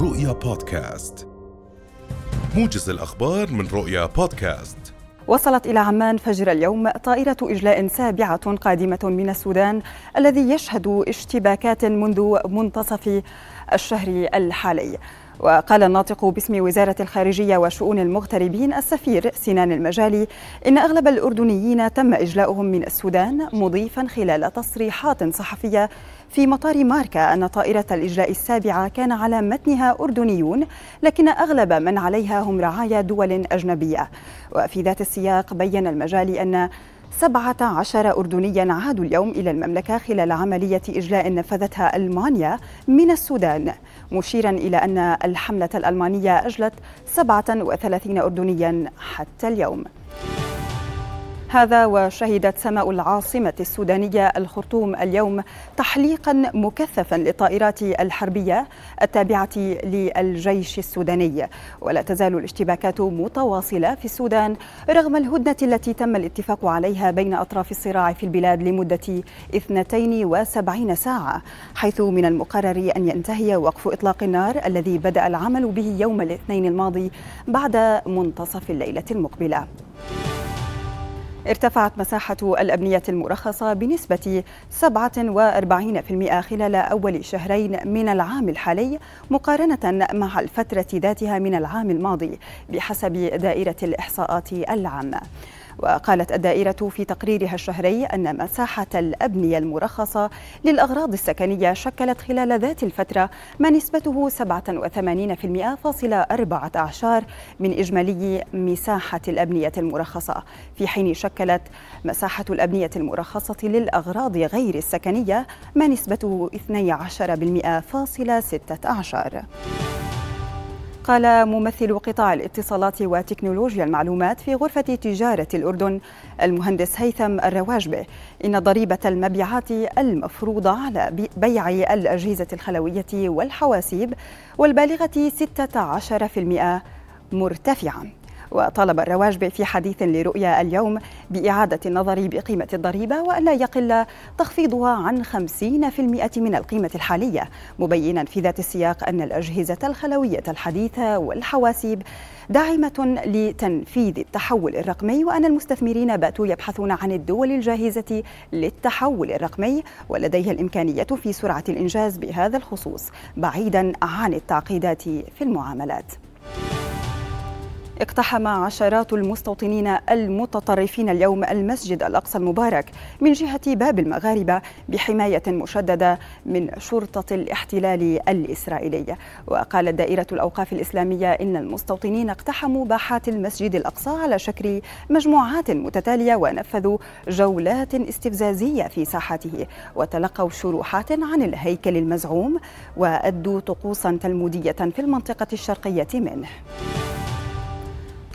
رؤيا بودكاست. موجز الأخبار من رؤيا بودكاست. وصلت إلى عمان فجر اليوم طائرة إجلاء سابعة قادمة من السودان الذي يشهد اشتباكات منذ منتصف الشهر الحالي. وقال الناطق باسم وزارة الخارجية وشؤون المغتربين السفير سنان المجالي إن أغلب الأردنيين تم إجلاؤهم من السودان مضيفا خلال تصريحات صحفية في مطار ماركا أن طائرة الإجلاء السابعة كان على متنها أردنيون لكن أغلب من عليها هم رعايا دول أجنبية. وفي ذات السياق بين المجالي أن سبعة عشر أردنيا عادوا اليوم إلى المملكة خلال عملية إجلاء نفذتها ألمانيا من السودان مشيرا إلى أن الحملة الألمانية أجلت 37 أردنيا حتى اليوم. هذا وشهدت سماء العاصمة السودانية الخرطوم اليوم تحليقا مكثفا للطائرات الحربية التابعة للجيش السوداني. ولا تزال الاشتباكات متواصلة في السودان رغم الهدنة التي تم الاتفاق عليها بين أطراف الصراع في البلاد لمدة 72 ساعة حيث من المقرر أن ينتهي وقف إطلاق النار الذي بدأ العمل به يوم الاثنين الماضي بعد منتصف الليلة المقبلة. ارتفعت مساحة الأبنية المرخصة بنسبة 47% خلال أول شهرين من العام الحالي مقارنة مع الفترة ذاتها من العام الماضي بحسب دائرة الإحصاءات العامة. وقالت الدائرة في تقريرها الشهري أن مساحة الأبنية المرخصة للأغراض السكنية شكلت خلال ذات الفترة ما نسبته 87.14 من إجمالي مساحة الأبنية المرخصة في حين شكلت مساحة الأبنية المرخصة للأغراض غير السكنية ما نسبته 12% قال ممثل قطاع الاتصالات وتكنولوجيا المعلومات في غرفة تجارة الأردن المهندس هيثم الرواجبة إن ضريبة المبيعات المفروضة على بيع الأجهزة الخلوية والحواسيب والبالغة 16% مرتفعة وطالب الرواجب في حديث لرؤيا اليوم بإعادة النظر بقيمة الضريبة وألا يقل تخفيضها عن 50% من القيمة الحالية مبينا في ذات السياق أن الأجهزة الخلوية الحديثة والحواسيب داعمة لتنفيذ التحول الرقمي وأن المستثمرين باتوا يبحثون عن الدول الجاهزة للتحول الرقمي ولديها الإمكانية في سرعة الإنجاز بهذا الخصوص بعيدا عن التعقيدات في المعاملات. اقتحم عشرات المستوطنين المتطرفين اليوم المسجد الأقصى المبارك من جهة باب المغاربة بحماية مشددة من شرطة الاحتلال الإسرائيلي. وقالت دائرة الأوقاف الإسلامية إن المستوطنين اقتحموا باحات المسجد الأقصى على شكل مجموعات متتالية ونفذوا جولات استفزازية في ساحته. وتلقوا شروحات عن الهيكل المزعوم وأدوا طقوسا تلمودية في المنطقة الشرقية منه.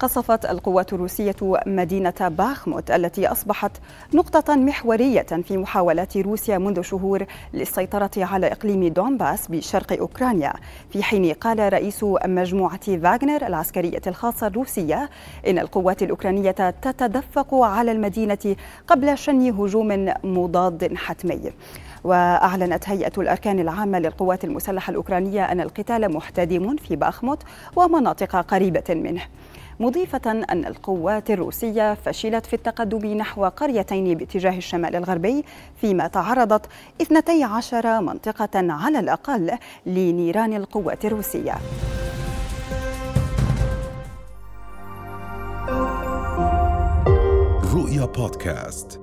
قصفت القوات الروسية مدينة باخموت التي أصبحت نقطة محورية في محاولات روسيا منذ شهور للسيطرة على إقليم دونباس بشرق أوكرانيا. في حين قال رئيس مجموعة فاغنر العسكرية الخاصة الروسية إن القوات الأوكرانية تتدفق على المدينة قبل شن هجوم مضاد حتمي. وأعلنت هيئة الأركان العامة للقوات المسلحة الأوكرانية أن القتال محتدم في باخموت ومناطق قريبة منه. مضيفة أن القوات الروسية فشلت في التقدم نحو قريتين باتجاه الشمال الغربي فيما تعرضت 12 منطقة على الأقل لنيران القوات الروسية. رؤيا بودكاست.